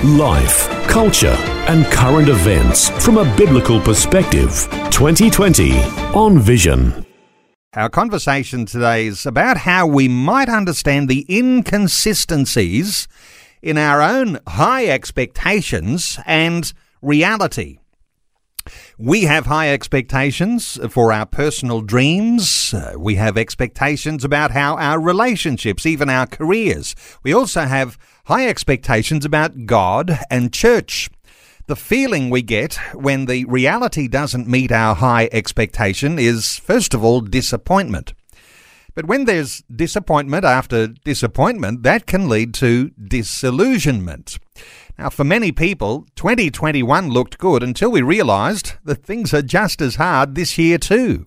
Life, culture, and current events from a biblical perspective. 2020 on Vision. Our conversation today is about how we might understand the inconsistencies in our own high expectations and reality. We have high expectations for our personal dreams. We have expectations about how our relationships, even our careers. We also have high expectations about God and church. The feeling we get when the reality doesn't meet our high expectation is, first of all, disappointment. But when there's disappointment after disappointment, that can lead to disillusionment. Now, for many people, 2021 looked good until we realised that things are just as hard this year, too.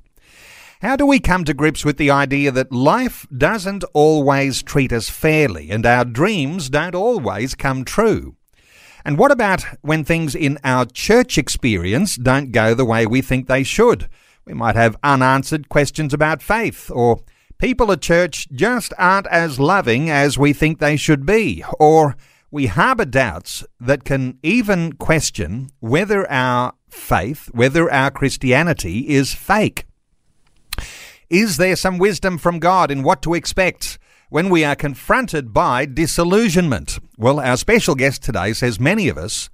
How do we come to grips with the idea that life doesn't always treat us fairly and our dreams don't always come true? And what about when things in our church experience don't go the way we think they should? We might have unanswered questions about faith, or people at church just aren't as loving as we think they should be, or we harbour doubts that can even question whether our faith, whether our Christianity is fake. Is there some wisdom from God in what to expect when we are confronted by disillusionment? Well, our special guest today says many of us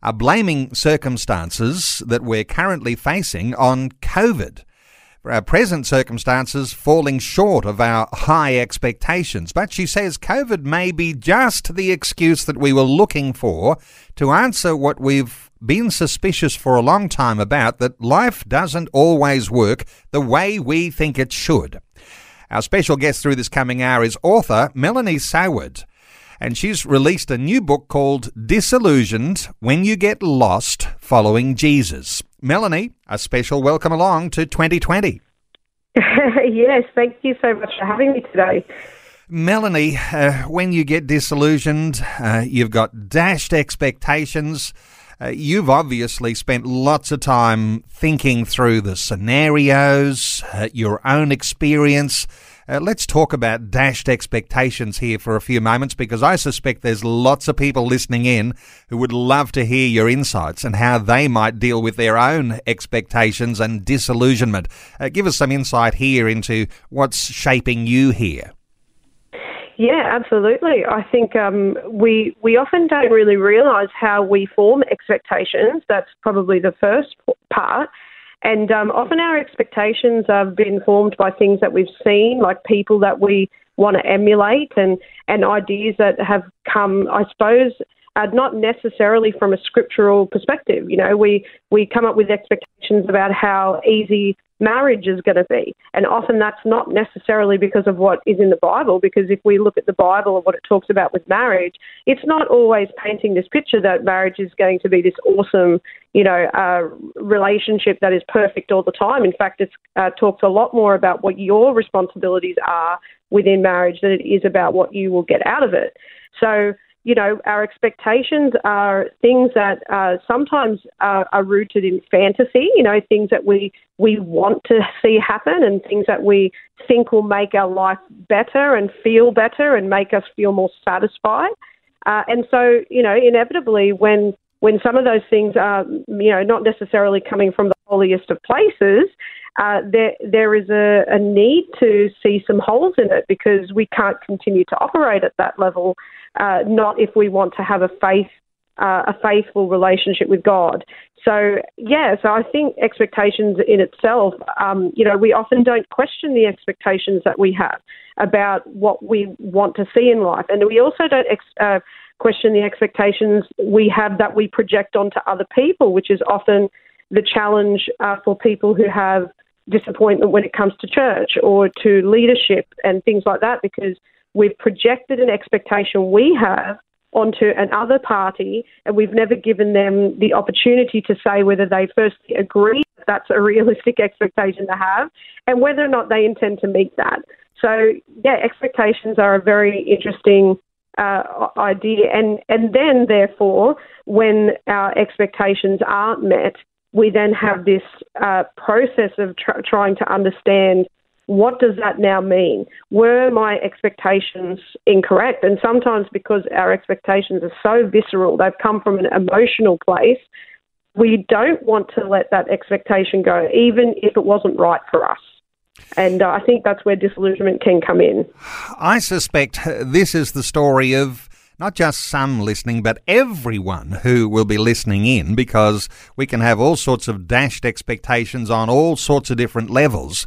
are blaming circumstances that we're currently facing on COVID for our present circumstances falling short of our high expectations. But she says COVID may be just the excuse that we were looking for to answer what we've been suspicious for a long time about that life doesn't always work the way we think it should. Our special guest through this coming hour is author Melanie Saward and she's released a new book called Disillusioned When You Get Lost Following Jesus. Melanie, a special welcome along to 2020. yes, thank you so much for having me today. Melanie, uh, when you get disillusioned, uh, you've got dashed expectations. Uh, you've obviously spent lots of time thinking through the scenarios, uh, your own experience. Uh, let's talk about dashed expectations here for a few moments because I suspect there's lots of people listening in who would love to hear your insights and how they might deal with their own expectations and disillusionment. Uh, give us some insight here into what's shaping you here. Yeah, absolutely. I think um, we we often don't really realise how we form expectations. That's probably the first part. And um, often our expectations have been formed by things that we've seen, like people that we want to emulate, and, and ideas that have come, I suppose, uh, not necessarily from a scriptural perspective. You know, we, we come up with expectations about how easy marriage is going to be. And often that's not necessarily because of what is in the Bible, because if we look at the Bible and what it talks about with marriage, it's not always painting this picture that marriage is going to be this awesome, you know, uh, relationship that is perfect all the time. In fact, it uh, talks a lot more about what your responsibilities are within marriage than it is about what you will get out of it. So, you know, our expectations are things that uh, sometimes are, are, rooted in fantasy, you know, things that we, we want to see happen and things that we think will make our life better and feel better and make us feel more satisfied. Uh, and so, you know, inevitably when when some of those things are, you know, not necessarily coming from the holiest of places, uh, there there is a, a, need to see some holes in it because we can't continue to operate at that level uh, not if we want to have a faith, uh, a faithful relationship with God. So yeah, so I think expectations in itself, um, you know, we often don't question the expectations that we have about what we want to see in life, and we also don't ex- uh, question the expectations we have that we project onto other people, which is often the challenge uh, for people who have disappointment when it comes to church or to leadership and things like that, because We've projected an expectation we have onto another party, and we've never given them the opportunity to say whether they firstly agree that that's a realistic expectation to have and whether or not they intend to meet that. So, yeah, expectations are a very interesting uh, idea. And, and then, therefore, when our expectations aren't met, we then have this uh, process of tr- trying to understand what does that now mean? Were my expectations incorrect? And sometimes because our expectations are so visceral, they've come from an emotional place, we don't want to let that expectation go, even if it wasn't right for us. And uh, I think that's where disillusionment can come in. I suspect this is the story of not just some listening, but everyone who will be listening in because we can have all sorts of dashed expectations on all sorts of different levels.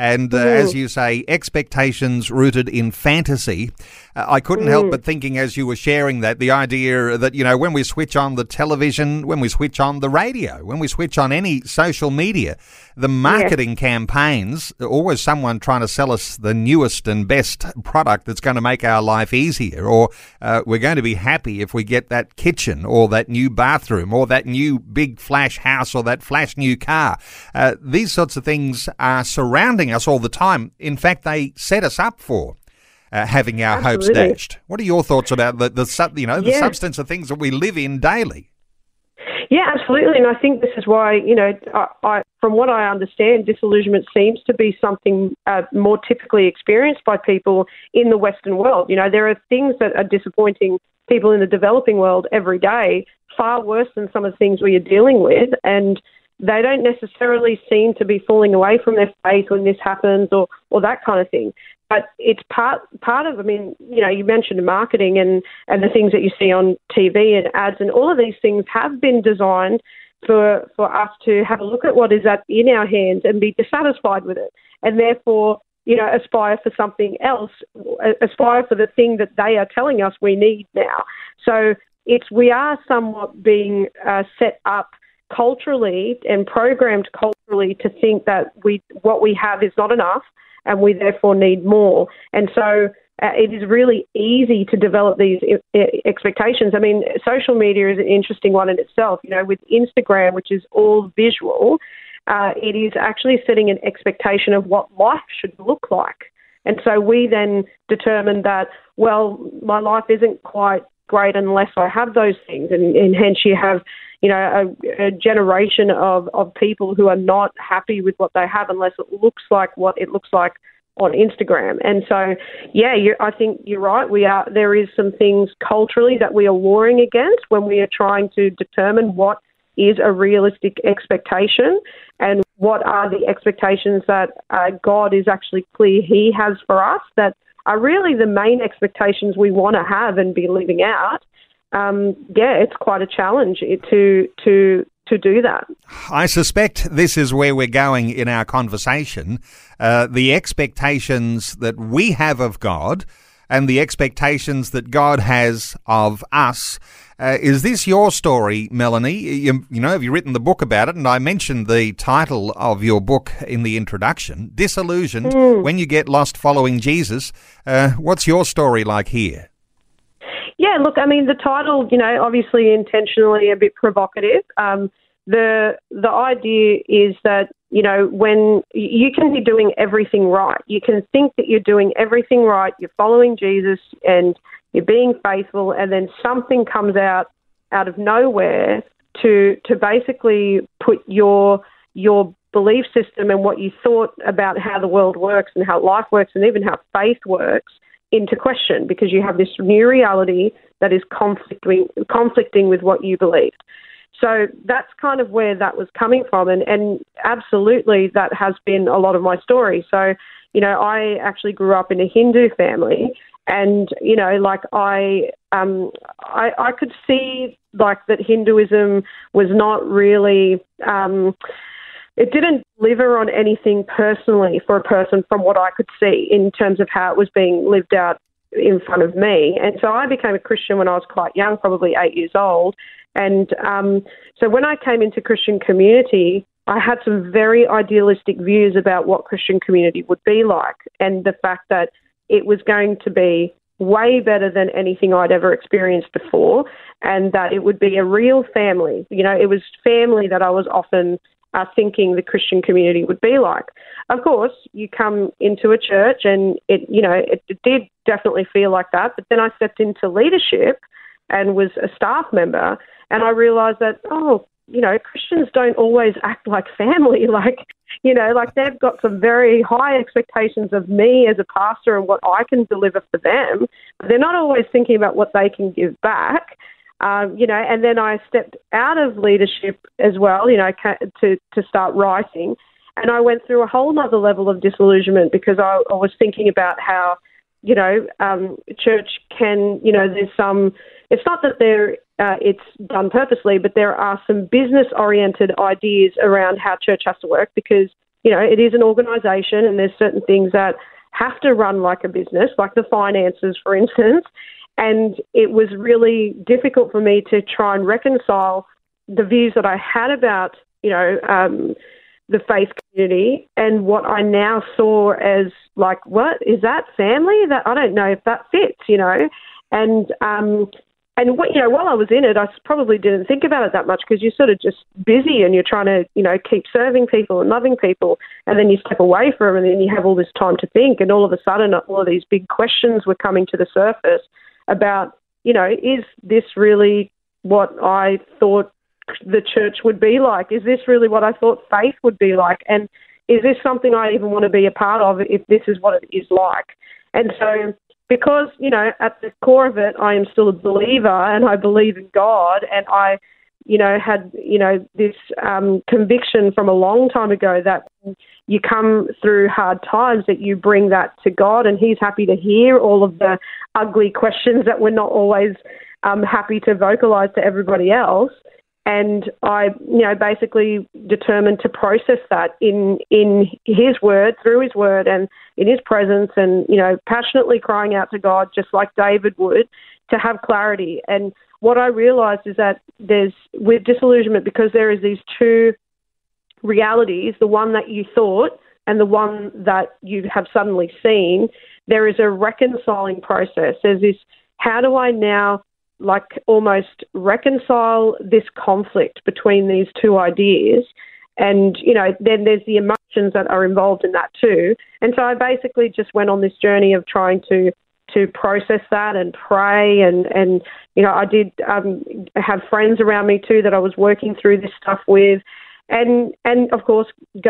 And uh, mm. as you say, expectations rooted in fantasy. Uh, I couldn't mm. help but thinking as you were sharing that the idea that, you know, when we switch on the television, when we switch on the radio, when we switch on any social media, the marketing campaigns, always someone trying to sell us the newest and best product that's going to make our life easier, or uh, we're going to be happy if we get that kitchen or that new bathroom or that new big flash house or that flash new car. Uh, these sorts of things are surrounding us all the time. In fact, they set us up for uh, having our Absolutely. hopes dashed. What are your thoughts about the, the you know the yeah. substance of things that we live in daily? Yeah, absolutely, and I think this is why you know, I, I from what I understand, disillusionment seems to be something uh, more typically experienced by people in the Western world. You know, there are things that are disappointing people in the developing world every day, far worse than some of the things we are dealing with, and they don't necessarily seem to be falling away from their faith when this happens or, or that kind of thing. But it's part part of. I mean, you know, you mentioned marketing and and the things that you see on TV and ads and all of these things have been designed for for us to have a look at what is at in our hands and be dissatisfied with it, and therefore you know, aspire for something else, aspire for the thing that they are telling us we need now. So it's we are somewhat being uh, set up culturally and programmed culturally to think that we what we have is not enough and we therefore need more. And so uh, it is really easy to develop these expectations. I mean, social media is an interesting one in itself. You know, with Instagram, which is all visual, uh, it is actually setting an expectation of what life should look like. And so we then determine that, well, my life isn't quite great unless I have those things. And, and hence you have you know, a, a generation of, of people who are not happy with what they have unless it looks like what it looks like on Instagram. And so, yeah, I think you're right. We are there is some things culturally that we are warring against when we are trying to determine what is a realistic expectation and what are the expectations that uh, God is actually clear He has for us that are really the main expectations we want to have and be living out um, yeah, it's quite a challenge to to to do that. I suspect this is where we're going in our conversation. Uh, the expectations that we have of God and the expectations that God has of us. Uh, is this your story, Melanie? You, you, know, have you written the book about it? And I mentioned the title of your book in the introduction Disillusioned mm. When You Get Lost Following Jesus. Uh, what's your story like here? Yeah, look, I mean, the title, you know, obviously intentionally a bit provocative. Um, the the idea is that you know when you can be doing everything right, you can think that you're doing everything right, you're following Jesus and you're being faithful, and then something comes out out of nowhere to to basically put your your belief system and what you thought about how the world works and how life works and even how faith works into question because you have this new reality that is conflicting, conflicting with what you believed. So that's kind of where that was coming from. And, and absolutely, that has been a lot of my story. So, you know, I actually grew up in a Hindu family. And, you know, like I, um, I, I could see like that Hinduism was not really, um, it didn't deliver on anything personally for a person from what I could see in terms of how it was being lived out in front of me. And so I became a Christian when I was quite young, probably eight years old. And um, so when I came into Christian community, I had some very idealistic views about what Christian community would be like, and the fact that it was going to be way better than anything I'd ever experienced before, and that it would be a real family. You know, it was family that I was often uh, thinking the Christian community would be like. Of course, you come into a church and it, you know, it, it did definitely feel like that. But then I stepped into leadership and was a staff member, and I realised that oh, you know, Christians don't always act like family. Like, you know, like they've got some very high expectations of me as a pastor and what I can deliver for them. But they're not always thinking about what they can give back. Um, you know, and then I stepped out of leadership as well, you know, to, to start writing. And I went through a whole other level of disillusionment because I, I was thinking about how, you know, um, church can, you know, there's some, it's not that there uh, it's done purposely, but there are some business oriented ideas around how church has to work because, you know, it is an organisation and there's certain things that have to run like a business, like the finances, for instance. And it was really difficult for me to try and reconcile the views that I had about, you know, um, the faith community and what I now saw as like, what is that family? That I don't know if that fits, you know. And um, and what, you know, while I was in it, I probably didn't think about it that much because you're sort of just busy and you're trying to, you know, keep serving people and loving people, and then you step away from it, and then you have all this time to think, and all of a sudden, all of these big questions were coming to the surface about, you know, is this really what I thought the church would be like? Is this really what I thought faith would be like? And is this something I even want to be a part of if this is what it is like? And so because, you know, at the core of it, I am still a believer and I believe in God. And I, you know, had, you know, this um, conviction from a long time ago that you come through hard times that you bring that to God. And He's happy to hear all of the ugly questions that we're not always um, happy to vocalize to everybody else and I, you know, basically determined to process that in in His Word, through His Word, and in His presence, and you know, passionately crying out to God, just like David would, to have clarity. And what I realised is that there's with disillusionment because there is these two realities: the one that you thought and the one that you have suddenly seen. There is a reconciling process. There's this: how do I now like almost reconcile this conflict between these two ideas. And, you know, then there's the emotions that are involved in that too. And so I basically just went on this journey of trying to to process that and pray and and you know I did um, have friends around me too that I was working through this stuff with, and and of course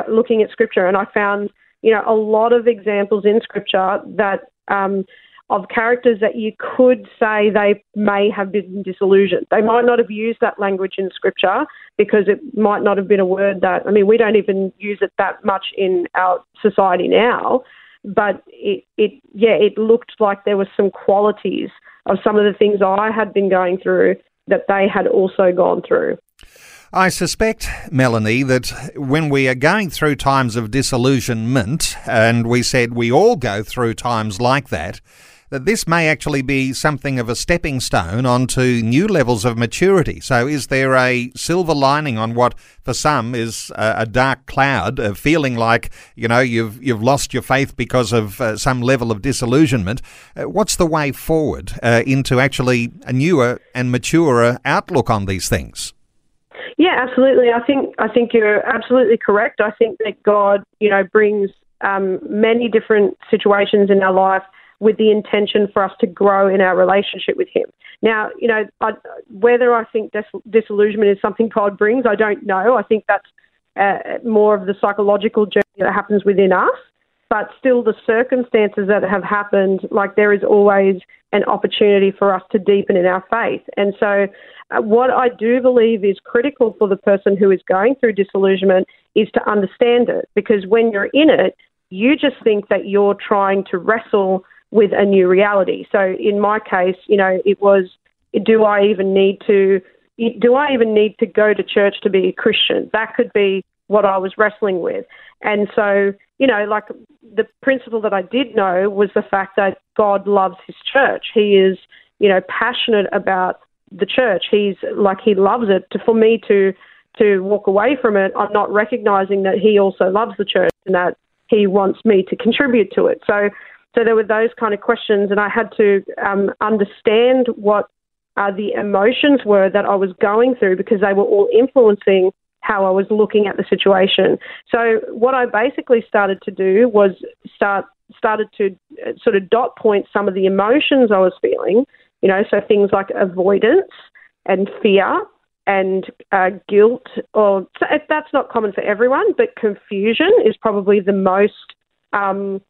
looking at scripture and I found you know a lot of examples in scripture that um, of characters that you could say they may have been disillusioned. They might not have used that language in scripture because it might not have been a word that, I mean, we don't even use it that much in our society now, but it, it yeah, it looked like there were some qualities of some of the things I had been going through that they had also gone through. I suspect, Melanie, that when we are going through times of disillusionment, and we said we all go through times like that, that this may actually be something of a stepping stone onto new levels of maturity. So, is there a silver lining on what, for some, is a, dark cloud, of feeling like you know you've you've lost your faith because of uh, some level of disillusionment? Uh, what's the way forward uh, into actually a newer and maturer outlook on these things? Yeah, absolutely. I think I think you're absolutely correct. I think that God, you know, brings um, many different situations in our life with the intention for us to grow in our relationship with Him. Now, you know, I, whether I think dis- disillusionment is something God brings, I don't know. I think that's uh, more of the psychological journey that happens within us. But still, the circumstances that have happened, like there is always an opportunity for us to deepen in our faith. And so, uh, what I do believe is critical for the person who is going through disillusionment is to understand it. Because when you're in it, you just think that you're trying to wrestle with a new reality. So in my case, you know, it was do I even need to do I even need to go to church to be a Christian? That could be what I was wrestling with. And so, you know, like the principle that I did know was the fact that God loves his church. He is, you know, passionate about the church. He's like he loves it. For me to to walk away from it, I'm not recognizing that he also loves the church and that he wants me to contribute to it. So so there were those kind of questions, and I had to um, understand what uh, the emotions were that I was going through because they were all influencing how I was looking at the situation. So what I basically started to do was start started to uh, sort of dot point some of the emotions I was feeling. You know, so things like avoidance and fear and uh, guilt, or that's not common for everyone, but confusion is probably the most um,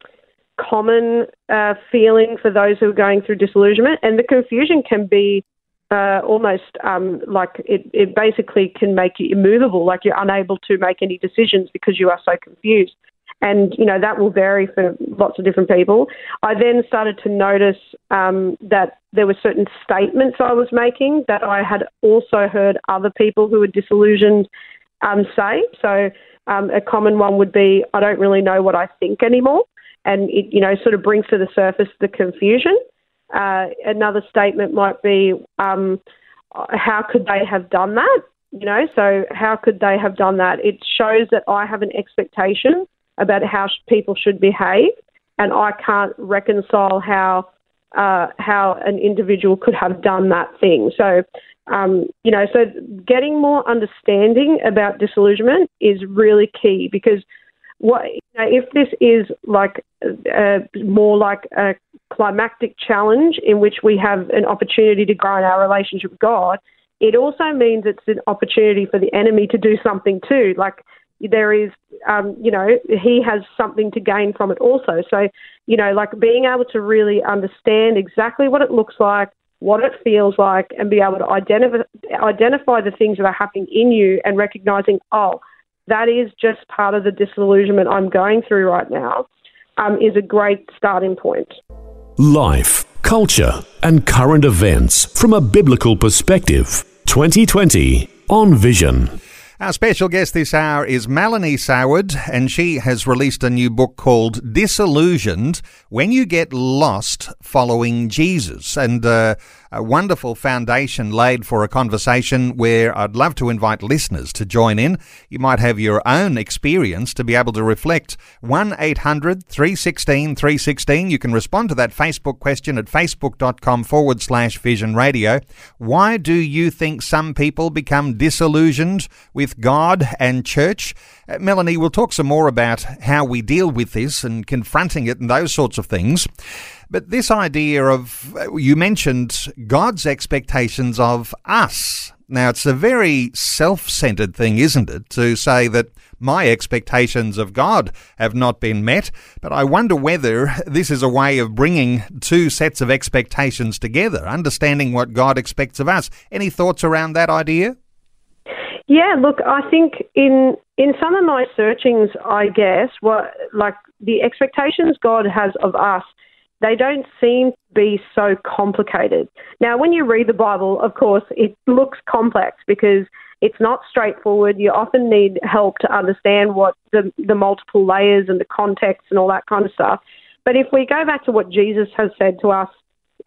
common uh, feeling for those who are going through disillusionment. And the confusion can be uh, almost um, like it, it basically can make you immovable, like you're unable to make any decisions because you are so confused. And, you know, that will vary for lots of different people. I then started to notice um, that there were certain statements I was making that I had also heard other people who were disillusioned um, say. So um, a common one would be, I don't really know what I think anymore. And it, you know, sort of brings to the surface the confusion. Uh, another statement might be, um, how could they have done that? You know, so how could they have done that? It shows that I have an expectation about how people should behave, and I can't reconcile how uh, how an individual could have done that thing. So, um, you know, so getting more understanding about disillusionment is really key because what if this is like uh, more like a climactic challenge in which we have an opportunity to grow in our relationship with God, it also means it's an opportunity for the enemy to do something too. Like there is, um, you know, he has something to gain from it also. So, you know, like being able to really understand exactly what it looks like, what it feels like, and be able to identify identify the things that are happening in you, and recognizing, oh, that is just part of the disillusionment I'm going through right now, um, is a great starting point. Life, culture, and current events from a biblical perspective. 2020 on Vision. Our special guest this hour is Melanie Saward, and she has released a new book called Disillusioned When You Get Lost Following Jesus. And uh, a wonderful foundation laid for a conversation where I'd love to invite listeners to join in. You might have your own experience to be able to reflect. 1 800 316 316. You can respond to that Facebook question at facebook.com forward slash vision radio. Why do you think some people become disillusioned with God and church? Uh, Melanie, we'll talk some more about how we deal with this and confronting it and those sorts of things. But this idea of, uh, you mentioned God's expectations of us. Now, it's a very self centered thing, isn't it, to say that my expectations of God have not been met, but I wonder whether this is a way of bringing two sets of expectations together, understanding what God expects of us. Any thoughts around that idea? Yeah, look, I think in in some of my searchings, I guess what like the expectations God has of us they don't seem to be so complicated. Now, when you read the Bible, of course, it looks complex because it's not straightforward. You often need help to understand what the, the multiple layers and the context and all that kind of stuff. But if we go back to what Jesus has said to us,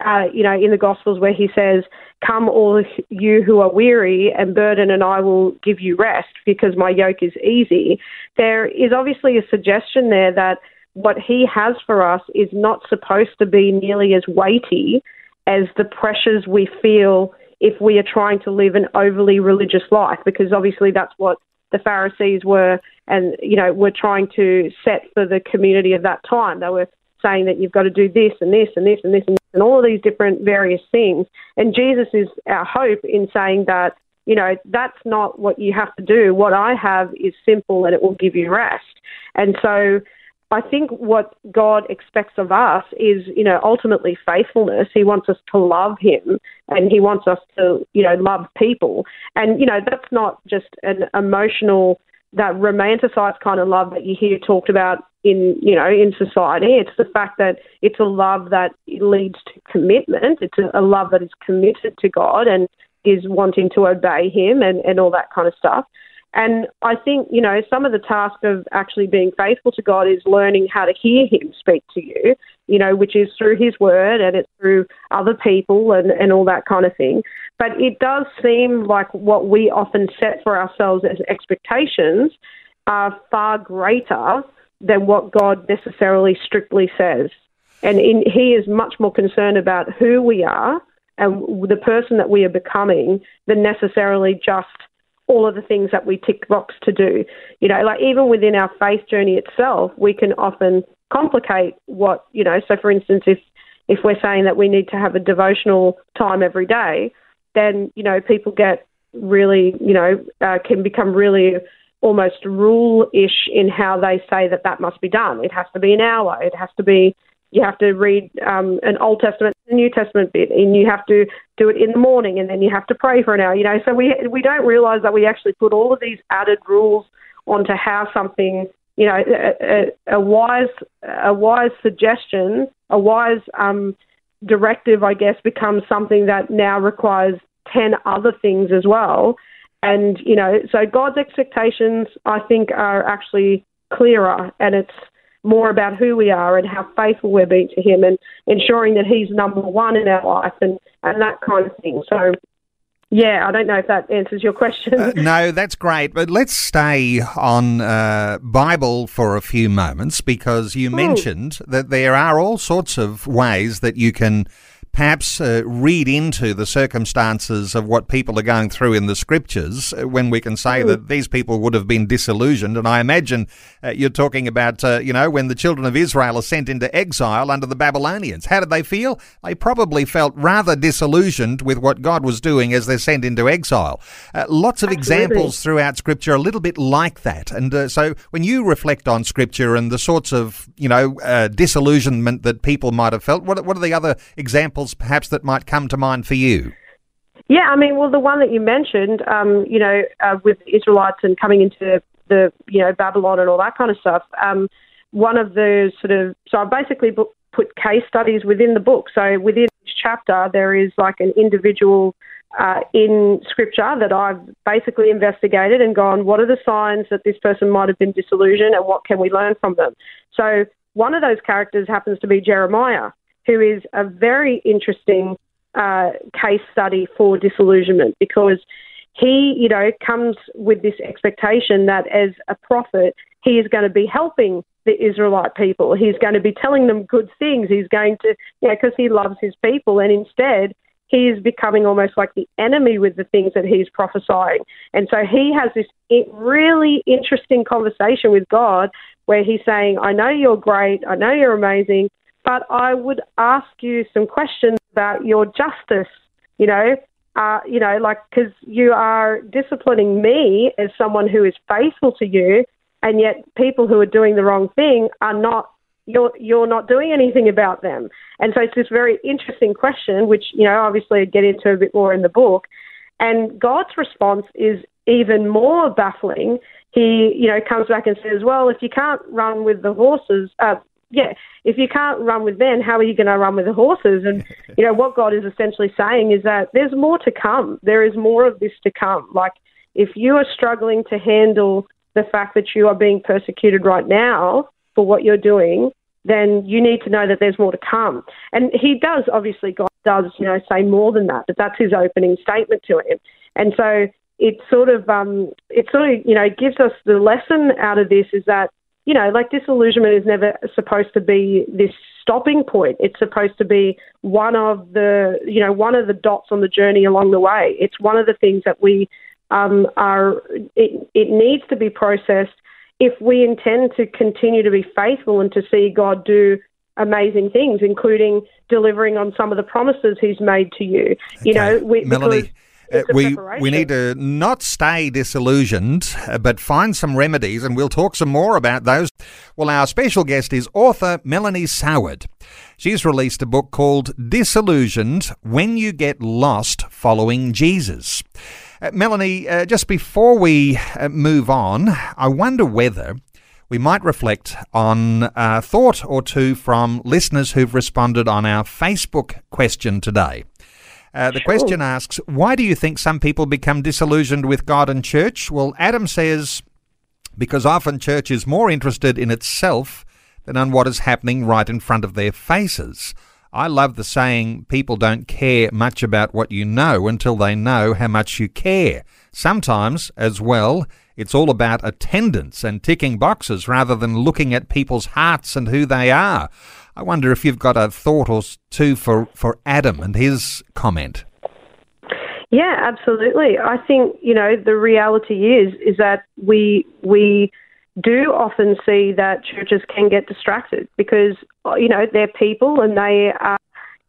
uh, you know, in the Gospels where he says, Come, all you who are weary and burdened, and I will give you rest because my yoke is easy. There is obviously a suggestion there that what he has for us is not supposed to be nearly as weighty as the pressures we feel if we are trying to live an overly religious life, because obviously that's what the Pharisees were, and you know, were trying to set for the community of that time. They were saying that you've got to do this and this and this and this and, this, and all of these different various things. And Jesus is our hope in saying that, you know, that's not what you have to do. What I have is simple and it will give you rest. And so I think what God expects of us is, you know, ultimately faithfulness. He wants us to love Him and He wants us to, you know, love people. And, you know, that's not just an emotional, that romanticized kind of love that you hear talked about in, you know, in society. It's the fact that it's a love that leads to commitment. It's a, a love that is committed to God and is wanting to obey Him and, and all that kind of stuff. And I think, you know, some of the task of actually being faithful to God is learning how to hear Him speak to you, you know, which is through His Word and it's through other people and, and all that kind of thing. But it does seem like what we often set for ourselves as expectations are far greater than what God necessarily strictly says. And in, He is much more concerned about who we are and the person that we are becoming than necessarily just all of the things that we tick box to do. You know, like even within our faith journey itself, we can often complicate what, you know, so for instance, if, if we're saying that we need to have a devotional time every day, then, you know, people get really, you know, uh, can become really almost rule ish in how they say that that must be done. It has to be an hour, it has to be you have to read um, an Old Testament, a New Testament bit, and you have to do it in the morning, and then you have to pray for an hour. You know, so we we don't realise that we actually put all of these added rules onto how something, you know, a, a, a wise a wise suggestion, a wise um, directive, I guess, becomes something that now requires ten other things as well. And you know, so God's expectations, I think, are actually clearer, and it's more about who we are and how faithful we're being to Him and ensuring that He's number one in our life and, and that kind of thing. So, yeah, I don't know if that answers your question. Uh, no, that's great. But let's stay on uh, Bible for a few moments because you hmm. mentioned that there are all sorts of ways that you can perhaps uh, read into the circumstances of what people are going through in the scriptures uh, when we can say mm. that these people would have been disillusioned. And I imagine uh, you're talking about, uh, you know, when the children of Israel are sent into exile under the Babylonians. How did they feel? They probably felt rather disillusioned with what God was doing as they're sent into exile. Uh, lots of Absolutely. examples throughout scripture a little bit like that. And uh, so when you reflect on scripture and the sorts of, you know, disillusionment that people might have felt, what, what are the other examples? Perhaps that might come to mind for you? Yeah, I mean, well, the one that you mentioned, um, you know, uh, with Israelites and coming into the, you know, Babylon and all that kind of stuff. Um, one of the sort of, so I basically put case studies within the book. So within each chapter, there is like an individual uh, in scripture that I've basically investigated and gone, what are the signs that this person might have been disillusioned and what can we learn from them? So one of those characters happens to be Jeremiah who is a very interesting uh, case study for disillusionment because he, you know, comes with this expectation that as a prophet, he is going to be helping the Israelite people. He's going to be telling them good things. He's going to, you know, because he loves his people. And instead, he is becoming almost like the enemy with the things that he's prophesying. And so he has this really interesting conversation with God where he's saying, I know you're great. I know you're amazing but I would ask you some questions about your justice. You know, uh, you know, like because you are disciplining me as someone who is faithful to you, and yet people who are doing the wrong thing are not. You're you're not doing anything about them, and so it's this very interesting question, which you know obviously I get into a bit more in the book. And God's response is even more baffling. He, you know, comes back and says, "Well, if you can't run with the horses, uh, yeah, if you can't run with men, how are you going to run with the horses? And you know what God is essentially saying is that there's more to come. There is more of this to come. Like if you are struggling to handle the fact that you are being persecuted right now for what you're doing, then you need to know that there's more to come. And he does, obviously, God does, you know, say more than that, but that's his opening statement to him. And so it sort of, um, it sort of, you know, gives us the lesson out of this is that you know, like disillusionment is never supposed to be this stopping point. It's supposed to be one of the, you know, one of the dots on the journey along the way. It's one of the things that we um, are, it, it needs to be processed if we intend to continue to be faithful and to see God do amazing things, including delivering on some of the promises He's made to you. Okay. You know, we, Melanie. Uh, we we need to not stay disillusioned, uh, but find some remedies, and we'll talk some more about those. Well, our special guest is author Melanie Saward. She's released a book called Disillusioned When You Get Lost Following Jesus. Uh, Melanie, uh, just before we uh, move on, I wonder whether we might reflect on a thought or two from listeners who've responded on our Facebook question today. Uh, the question asks, why do you think some people become disillusioned with God and church? Well, Adam says, because often church is more interested in itself than on what is happening right in front of their faces. I love the saying, people don't care much about what you know until they know how much you care. Sometimes, as well, it's all about attendance and ticking boxes rather than looking at people's hearts and who they are. I wonder if you've got a thought or two for, for Adam and his comment. Yeah, absolutely. I think you know the reality is is that we we do often see that churches can get distracted because you know they're people and they uh,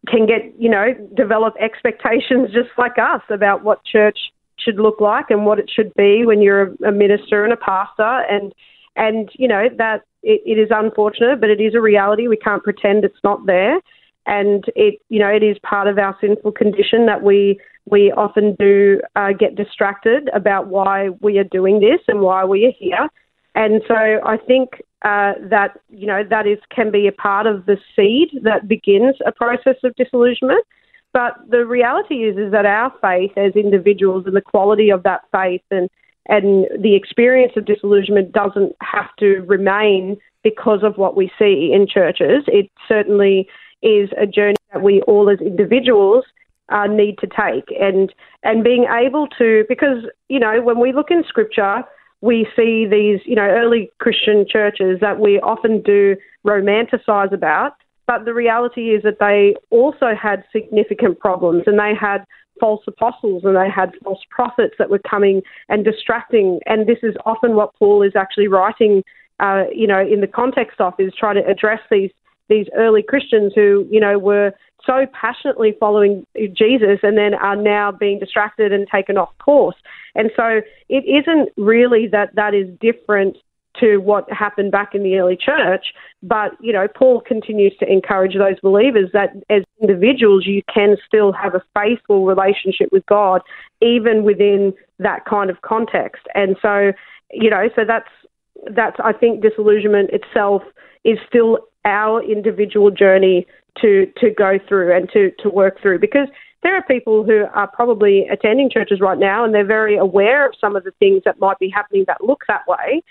can get you know develop expectations just like us about what church should look like and what it should be when you're a, minister and a pastor and and you know that it, it is unfortunate but it is a reality. We can't pretend it's not there. And it you know it is part of our sinful condition that we we often do uh, get distracted about why we are doing this and why we are here. And so I think uh, that you know that is can be a part of the seed that begins a process of disillusionment. But the reality is is that our faith as individuals and the quality of that faith and and the experience of disillusionment doesn't have to remain because of what we see in churches. It certainly is a journey that we all as individuals uh, need to take, and and being able to because you know when we look in scripture we see these, you know, early Christian churches that we often do romanticize about, but the reality is that they also had significant problems and they had false apostles and they had false prophets that were coming and distracting. And this is often what Paul is actually writing, uh, you know, in the context of is trying to address these these early Christians who, you know, were so passionately following Jesus and then are now being distracted and taken off course. And so it isn't really that that is different to what happened back in the early church, but you know, Paul continues to encourage those believers that as individuals you can still have a faithful relationship with God even within that kind of context. And so, you know, so that's that's I think disillusionment itself is still our individual journey to to go through and to to work through because there are people who are probably attending churches right now and they're very aware of some of the things that might be happening that look that way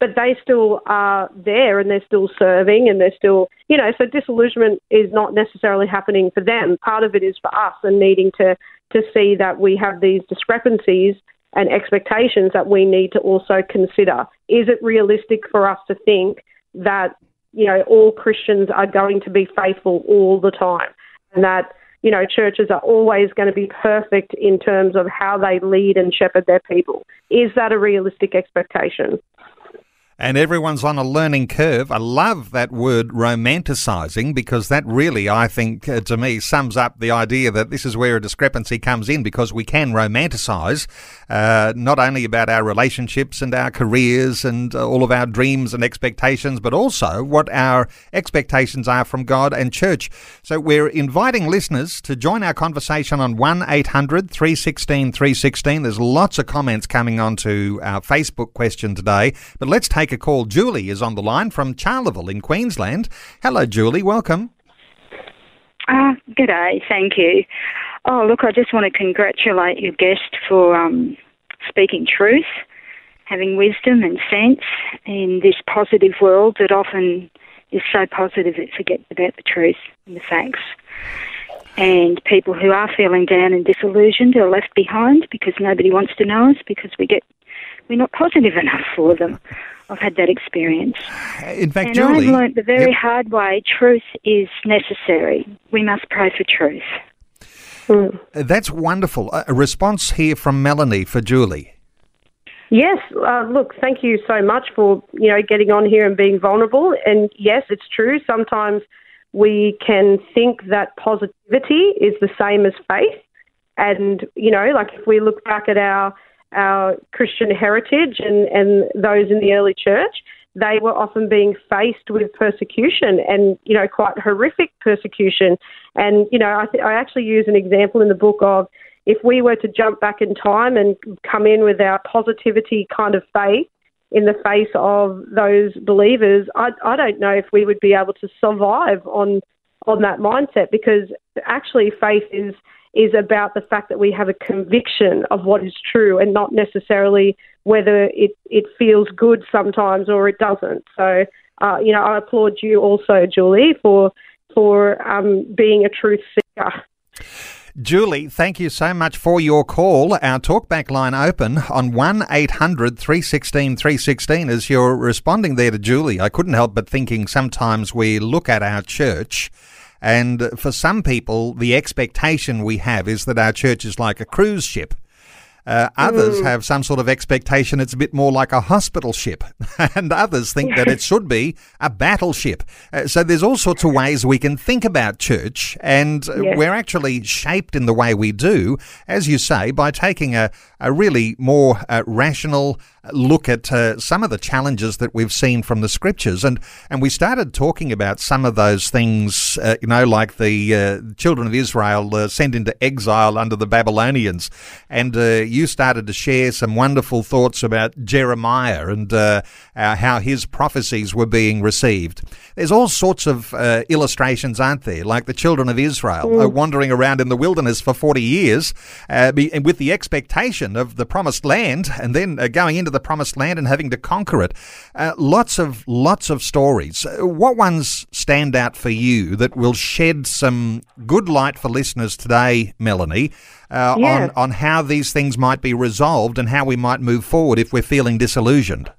but they still are there and they're still serving and they're still you know so disillusionment is not necessarily happening for them part of it is for us and needing to to see that we have these discrepancies and expectations that we need to also consider is it realistic for us to think that you know, all Christians are going to be faithful all the time, and that you know, churches are always going to be perfect in terms of how they lead and shepherd their people. Is that a realistic expectation? And everyone's on a learning curve. I love that word romanticizing because that really, I think, uh, to me, sums up the idea that this is where a discrepancy comes in because we can romanticize uh, not only about our relationships and our careers and uh, all of our dreams and expectations, but also what our expectations are from God and church. So we're inviting listeners to join our conversation on 1 800 316 316. There's lots of comments coming onto our Facebook question today, but let's take take a call. Julie is on the line from Charleville in Queensland. Hello, Julie. Welcome. Uh, good day. Thank you. Oh, look, I just want to congratulate your guest for um, speaking truth, having wisdom and sense in this positive world that often is so positive it forgets about the truth and the facts. And people who are feeling down and disillusioned are left behind because nobody wants to know us because we get we're not positive enough for them. I've had that experience. In fact, and Julie, I've learned the very yep. hard way truth is necessary. We must pray for truth. Mm. That's wonderful. A response here from Melanie for Julie. Yes, uh, look, thank you so much for you know getting on here and being vulnerable. And yes, it's true. Sometimes we can think that positivity is the same as faith, and you know, like if we look back at our our Christian heritage and, and those in the early church, they were often being faced with persecution and, you know, quite horrific persecution. And, you know, I, th- I actually use an example in the book of if we were to jump back in time and come in with our positivity kind of faith in the face of those believers, I, I don't know if we would be able to survive on on that mindset because actually faith is is about the fact that we have a conviction of what is true and not necessarily whether it, it feels good sometimes or it doesn't. So, uh, you know, I applaud you also, Julie, for for um, being a truth seeker. Julie, thank you so much for your call. Our talkback line open on 1 800 316 316 as you're responding there to Julie. I couldn't help but thinking sometimes we look at our church And for some people, the expectation we have is that our church is like a cruise ship. Uh, others mm. have some sort of expectation it's a bit more like a hospital ship, and others think that it should be a battleship. Uh, so there's all sorts of ways we can think about church, and uh, yes. we're actually shaped in the way we do, as you say, by taking a, a really more uh, rational, look at uh, some of the challenges that we've seen from the scriptures, and and we started talking about some of those things, uh, you know, like the uh, children of Israel uh, sent into exile under the Babylonians, and uh, you started to share some wonderful thoughts about Jeremiah and uh, how his prophecies were being received. There's all sorts of illustrations, aren't there? Like the children of Israel mm. wandering around in the wilderness for forty years, with the expectation of the promised land, and then going into the promised land and having to conquer it. Uh, lots of lots of stories. Uh, what ones stand out for you that will shed some good light for listeners today, Melanie, uh, yeah. on on how these things might be resolved and how we might move forward if we're feeling disillusioned?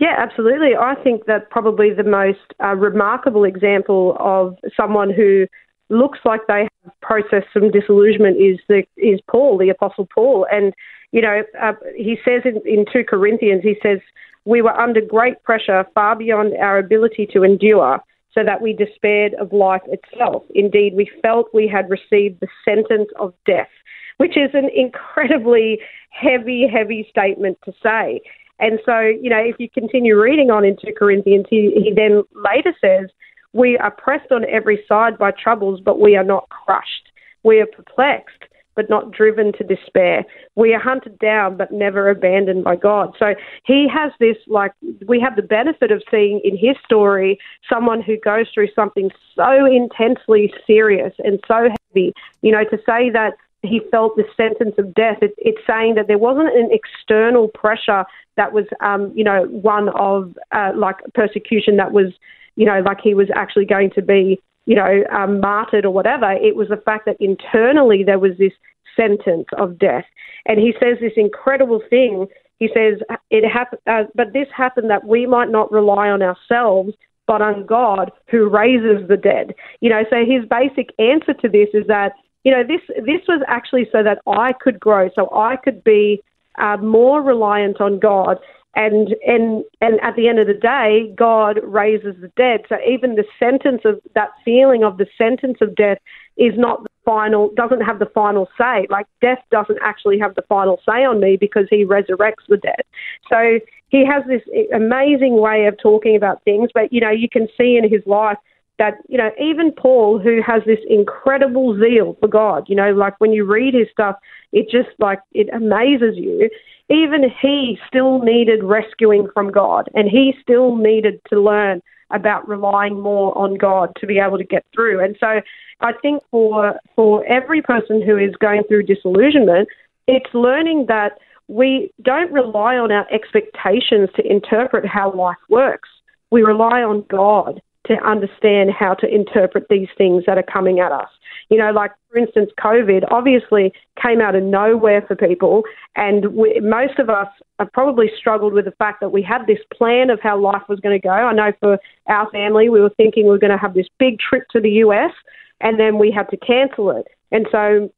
Yeah, absolutely. I think that probably the most uh, remarkable example of someone who looks like they have processed some disillusionment is the is Paul, the Apostle Paul, and you know, uh, he says in, in 2 Corinthians, he says, We were under great pressure, far beyond our ability to endure, so that we despaired of life itself. Indeed, we felt we had received the sentence of death, which is an incredibly heavy, heavy statement to say. And so, you know, if you continue reading on in 2 Corinthians, he, he then later says, We are pressed on every side by troubles, but we are not crushed. We are perplexed but not driven to despair. We are hunted down, but never abandoned by God. So he has this, like, we have the benefit of seeing in his story someone who goes through something so intensely serious and so heavy. You know, to say that he felt the sentence of death, it, it's saying that there wasn't an external pressure that was, um, you know, one of uh, like persecution that was, you know, like he was actually going to be you know, um, martyred or whatever. It was the fact that internally there was this sentence of death. And he says this incredible thing. He says, "It happened, uh, but this happened that we might not rely on ourselves, but on God who raises the dead." You know, so his basic answer to this is that you know this this was actually so that I could grow, so I could be uh, more reliant on God and and and at the end of the day, God raises the dead. So even the sentence of that feeling of the sentence of death is not final, doesn't have the final say. Like death doesn't actually have the final say on me because He resurrects the dead. So he has this amazing way of talking about things. But you know, you can see in his life that you know even Paul, who has this incredible zeal for God, you know, like when you read his stuff, it just like it amazes you even he still needed rescuing from God and he still needed to learn about relying more on God to be able to get through. And so I think for for every person who is going through disillusionment, it's learning that we don't rely on our expectations to interpret how life works. We rely on God to understand how to interpret these things that are coming at us. You know, like for instance, COVID obviously came out of nowhere for people, and we, most of us have probably struggled with the fact that we had this plan of how life was going to go. I know for our family, we were thinking we were going to have this big trip to the US, and then we had to cancel it. And so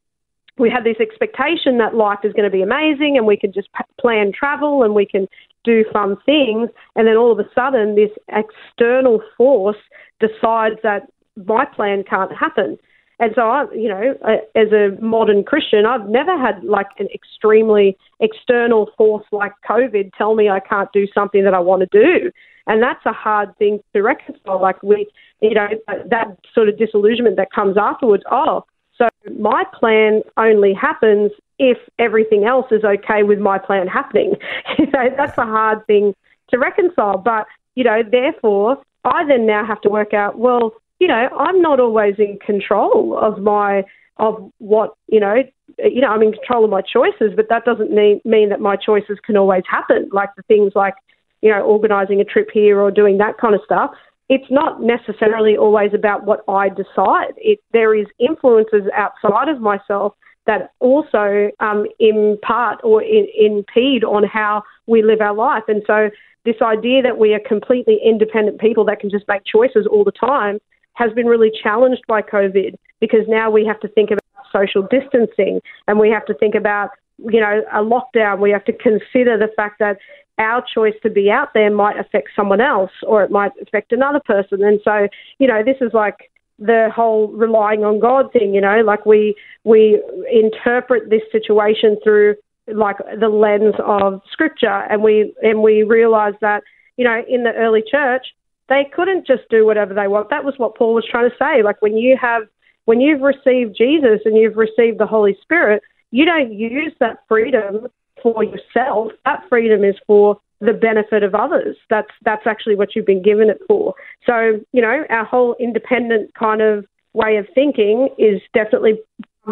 we had this expectation that life is going to be amazing and we can just plan travel and we can do fun things. And then all of a sudden, this external force decides that my plan can't happen. And so, I, you know, as a modern Christian, I've never had like an extremely external force like COVID tell me I can't do something that I want to do. And that's a hard thing to reconcile. Like, we, you know, that sort of disillusionment that comes afterwards. Oh, so my plan only happens if everything else is okay with my plan happening. you know, that's a hard thing to reconcile. But, you know, therefore, I then now have to work out, well, you know, I'm not always in control of my of what you know. You know, I'm in control of my choices, but that doesn't mean mean that my choices can always happen. Like the things like you know, organising a trip here or doing that kind of stuff. It's not necessarily always about what I decide. It, there is influences outside of myself that also um, impart or in, impede on how we live our life. And so, this idea that we are completely independent people that can just make choices all the time has been really challenged by COVID because now we have to think about social distancing and we have to think about, you know, a lockdown. We have to consider the fact that our choice to be out there might affect someone else or it might affect another person. And so, you know, this is like the whole relying on God thing, you know, like we we interpret this situation through like the lens of scripture and we and we realize that, you know, in the early church, they couldn't just do whatever they want. That was what Paul was trying to say. Like when you have when you've received Jesus and you've received the Holy Spirit, you don't use that freedom for yourself. That freedom is for the benefit of others. That's that's actually what you've been given it for. So you know, our whole independent kind of way of thinking is definitely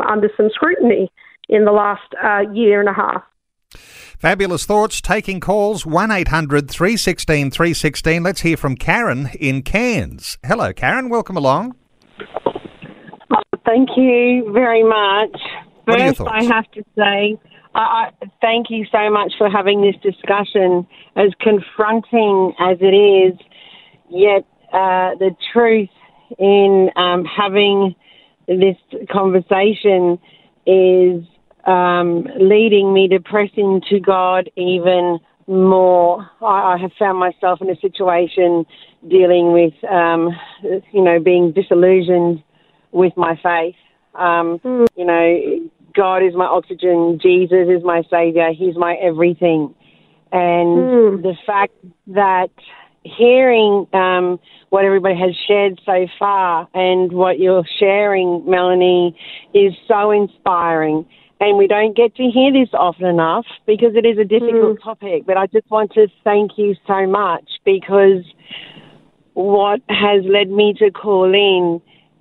under some scrutiny in the last uh, year and a half. Fabulous thoughts. Taking calls 1 800 316 316. Let's hear from Karen in Cairns. Hello, Karen. Welcome along. Oh, thank you very much. First, I have to say, I, thank you so much for having this discussion, as confronting as it is. Yet uh, the truth in um, having this conversation is um, leading me to press into God even more. I, I, have found myself in a situation dealing with, um, you know, being disillusioned with my faith. Um, mm. You know, God is my oxygen, Jesus is my savior, He's my everything. And mm. the fact that hearing um, what everybody has shared so far and what you're sharing, Melanie, is so inspiring. And we don't get to hear this often enough because it is a difficult mm. topic. But I just want to thank you so much because what has led me to call in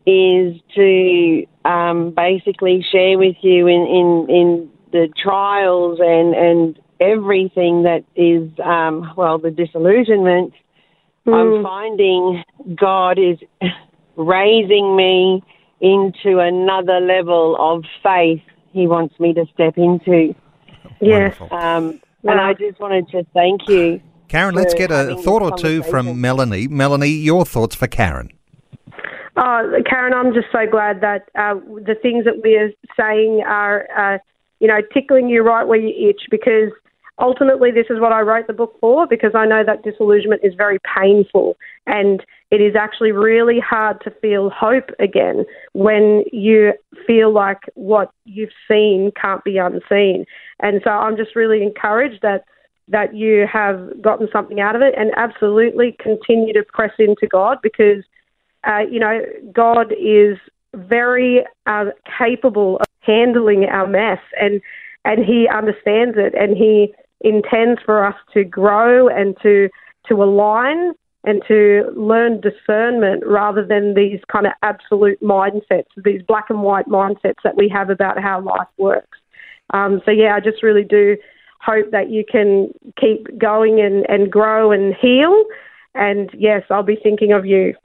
is to um, basically share with you in, in, in the trials and, and everything that is, um, well, the disillusionment. Mm. I'm finding God is raising me into another level of faith He wants me to step into. Yes. Um, and I just wanted to thank you. Karen, let's get a thought or two from Melanie. Melanie, your thoughts for Karen. Oh, Karen, I'm just so glad that uh, the things that we're saying are, uh, you know, tickling you right where you itch because ultimately this is what I wrote the book for because I know that disillusionment is very painful and it is actually really hard to feel hope again when you feel like what you've seen can't be unseen. And so I'm just really encouraged that that you have gotten something out of it and absolutely continue to press into God because – uh, you know, God is very uh, capable of handling our mess, and and He understands it, and He intends for us to grow and to to align and to learn discernment rather than these kind of absolute mindsets, these black and white mindsets that we have about how life works. Um, so yeah, I just really do hope that you can keep going and, and grow and heal. And yes, I'll be thinking of you.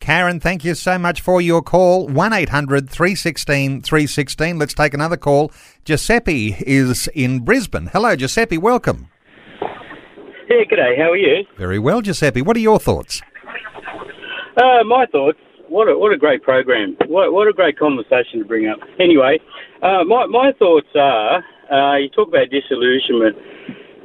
Karen, thank you so much for your call. 1 800 316 316. Let's take another call. Giuseppe is in Brisbane. Hello, Giuseppe. Welcome. Yeah, g'day. How are you? Very well, Giuseppe. What are your thoughts? Uh, my thoughts. What a, what a great program. What, what a great conversation to bring up. Anyway, uh, my, my thoughts are uh, you talk about disillusionment.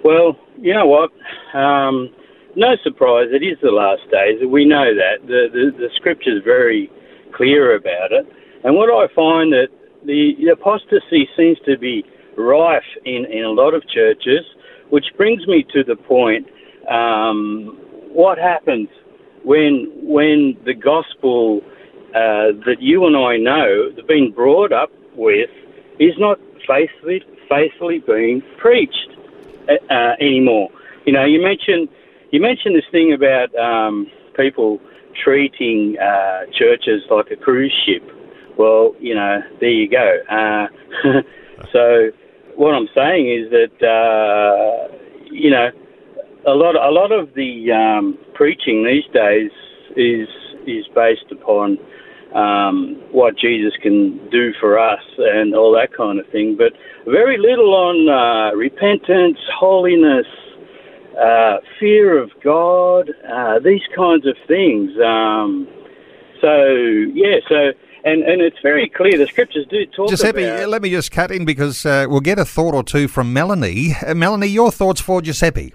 Well, you know what? Um, no surprise, it is the last days. We know that. The, the, the scripture is very clear about it. And what I find that the, apostasy seems to be rife in, in a lot of churches, which brings me to the point um, what happens when, when the gospel uh, that you and I know, been brought up with, is not faithfully, faithfully being preached uh, uh anymore? You know, you mentioned you mentioned this thing about um, people treating uh, churches like a cruise ship. Well, you know, there you go. Uh, so what I'm saying is that uh, you know a lot a lot of the um, preaching these days is is based upon um, what Jesus can do for us and all that kind of thing, but very little on uh, repentance, holiness, uh, fear of God, uh, these kinds of things. Um, so yeah, so and and it's very clear. The scriptures do talk Giuseppe, about. let me just cut in because uh, we'll get a thought or two from Melanie. Uh, Melanie, your thoughts for Giuseppe?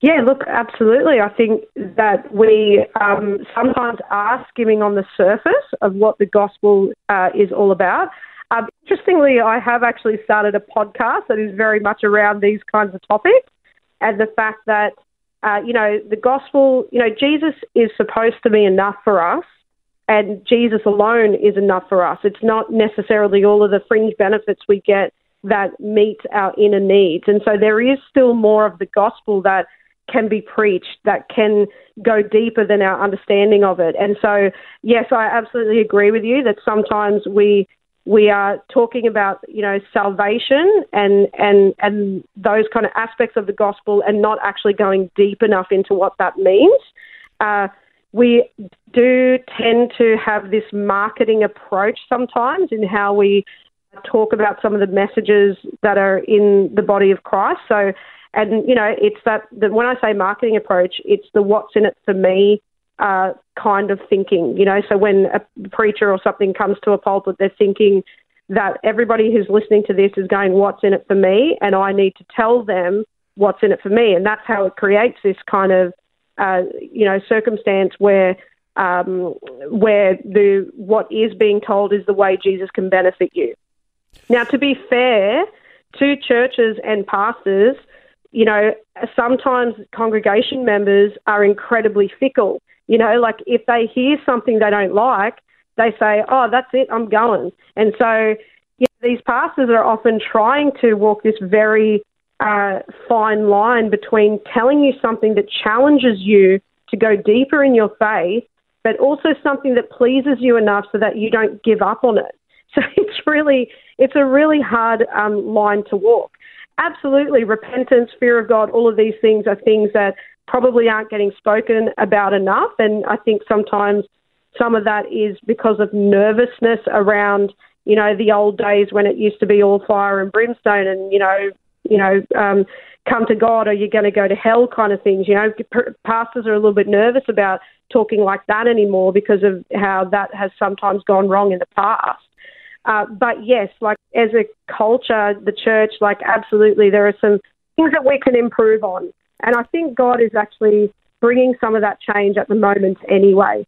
Yeah, look, absolutely. I think that we um, sometimes are skimming on the surface of what the gospel uh, is all about. Um, interestingly, I have actually started a podcast that is very much around these kinds of topics and the fact that, uh, you know, the gospel, you know, Jesus is supposed to be enough for us and Jesus alone is enough for us. It's not necessarily all of the fringe benefits we get that meet our inner needs. And so there is still more of the gospel that can be preached that can go deeper than our understanding of it. And so, yes, I absolutely agree with you that sometimes we we are talking about you know salvation and and and those kind of aspects of the gospel and not actually going deep enough into what that means. Uh, we do tend to have this marketing approach sometimes in how we talk about some of the messages that are in the body of Christ. So, and you know, it's that the, when I say marketing approach, it's the what's in it for me uh, kind of thinking. You know, so when a preacher or something comes to a pulpit, they're thinking that everybody who's listening to this is going, "What's in it for me?" and I need to tell them what's in it for me, and that's how it creates this kind of uh, you know circumstance where um, where the what is being told is the way Jesus can benefit you. Now, to be fair to churches and pastors, you know sometimes congregation members are incredibly fickle. You know, like if they hear something they don't like, they say, "Oh, that's it, I'm going." And so these pastors are often trying to walk this very uh, fine line between telling you something that challenges you to go deeper in your faith, but also something that pleases you enough so that you don't give up on it. So it's really, it's a really hard um, line to walk. Absolutely, repentance, fear of God, all of these things are things that probably aren't getting spoken about enough. And I think sometimes some of that is because of nervousness around, you know, the old days when it used to be all fire and brimstone and, you know, you know, um, come to God or you're going to go to hell kind of things. You know, pastors are a little bit nervous about talking like that anymore because of how that has sometimes gone wrong in the past. Uh, but yes, like as a culture, the church, like absolutely, there are some things that we can improve on. And I think God is actually bringing some of that change at the moment anyway.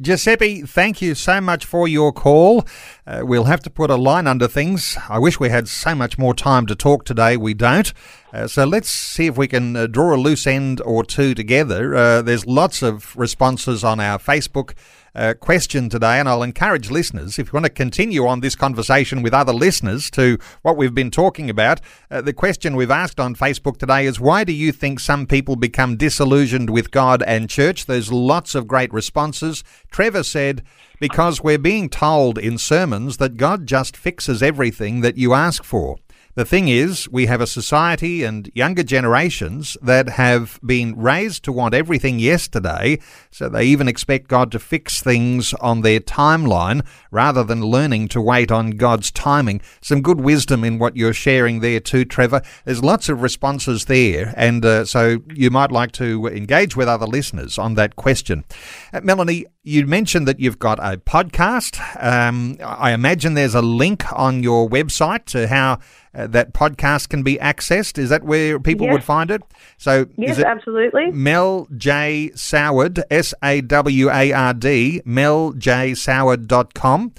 Giuseppe, thank you so much for your call. Uh, we'll have to put a line under things. I wish we had so much more time to talk today. We don't. Uh, so let's see if we can uh, draw a loose end or two together. Uh, there's lots of responses on our Facebook uh, question today, and I'll encourage listeners, if you want to continue on this conversation with other listeners to what we've been talking about, uh, the question we've asked on Facebook today is why do you think some people become disillusioned with God and church? There's lots of great responses. Trevor said, because we're being told in sermons that God just fixes everything that you ask for. The thing is, we have a society and younger generations that have been raised to want everything yesterday, so they even expect God to fix things on their timeline rather than learning to wait on God's timing. Some good wisdom in what you're sharing there, too, Trevor. There's lots of responses there, and uh, so you might like to engage with other listeners on that question. Uh, Melanie, you mentioned that you've got a podcast. Um, I imagine there's a link on your website to how uh, that podcast can be accessed. Is that where people yes. would find it? So yes, is it absolutely. Mel J Saward S A W A R D meljsaward.com.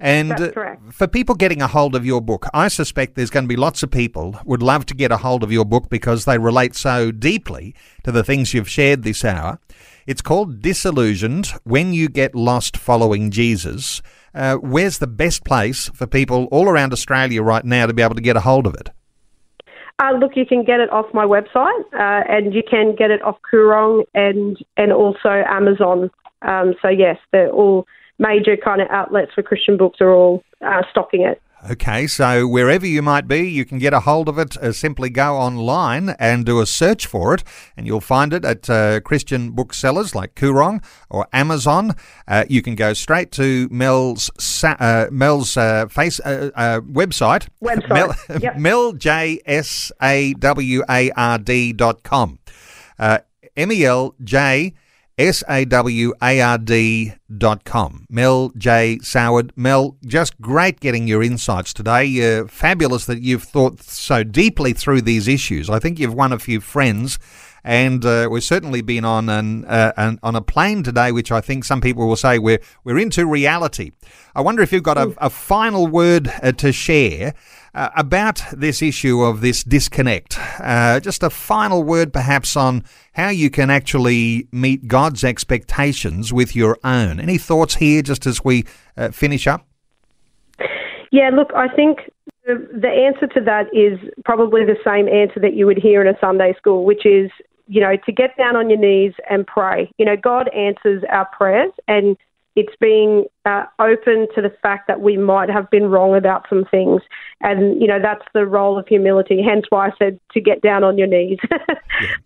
And correct. for people getting a hold of your book, I suspect there's going to be lots of people would love to get a hold of your book because they relate so deeply to the things you've shared this hour. It's called Disillusioned When You Get Lost Following Jesus. Uh, where's the best place for people all around Australia right now to be able to get a hold of it? Uh, look, you can get it off my website, uh, and you can get it off Koorong and and also Amazon. Um, so yes, they're all major kind of outlets for Christian books are all uh, stocking it. Okay, so wherever you might be, you can get a hold of it. Uh, simply go online and do a search for it, and you'll find it at uh, Christian booksellers like Koorong or Amazon. Uh, you can go straight to Mel's sa- uh, Mel's uh, face uh, website. Website. Mel, yep. meljsaward dot com. M E L J S A W A R D dot com. Mel J. Saward. Mel, just great getting your insights today. Uh, fabulous that you've thought so deeply through these issues. I think you've won a few friends. And uh, we've certainly been on an, uh, an, on a plane today, which I think some people will say we're we're into reality. I wonder if you've got a, a final word uh, to share uh, about this issue of this disconnect. Uh, just a final word, perhaps, on how you can actually meet God's expectations with your own. Any thoughts here, just as we uh, finish up? Yeah, look, I think the, the answer to that is probably the same answer that you would hear in a Sunday school, which is, you know, to get down on your knees and pray. You know, God answers our prayers, and it's being uh, open to the fact that we might have been wrong about some things. And, you know, that's the role of humility. Hence why I said to get down on your knees.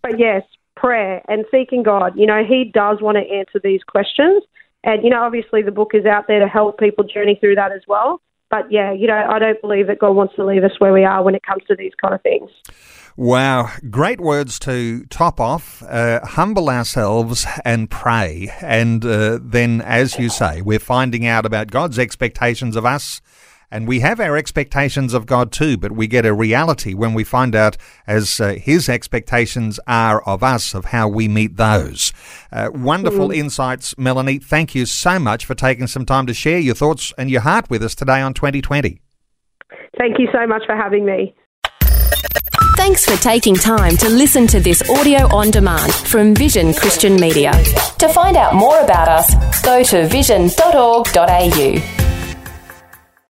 But yes, prayer and seeking God. You know, He does want to answer these questions. And, you know, obviously the book is out there to help people journey through that as well. But yeah, you know, I don't believe that God wants to leave us where we are when it comes to these kind of things. Wow, great words to top off. Uh, humble ourselves and pray. And uh, then, as you say, we're finding out about God's expectations of us and we have our expectations of God too, but we get a reality when we find out as uh, His expectations are of us, of how we meet those. Uh, wonderful mm. insights, Melanie. Thank you so much for taking some time to share your thoughts and your heart with us today on 2020. Thank you so much for having me. Thanks for taking time to listen to this audio on demand from Vision Christian Media. To find out more about us, go to vision.org.au.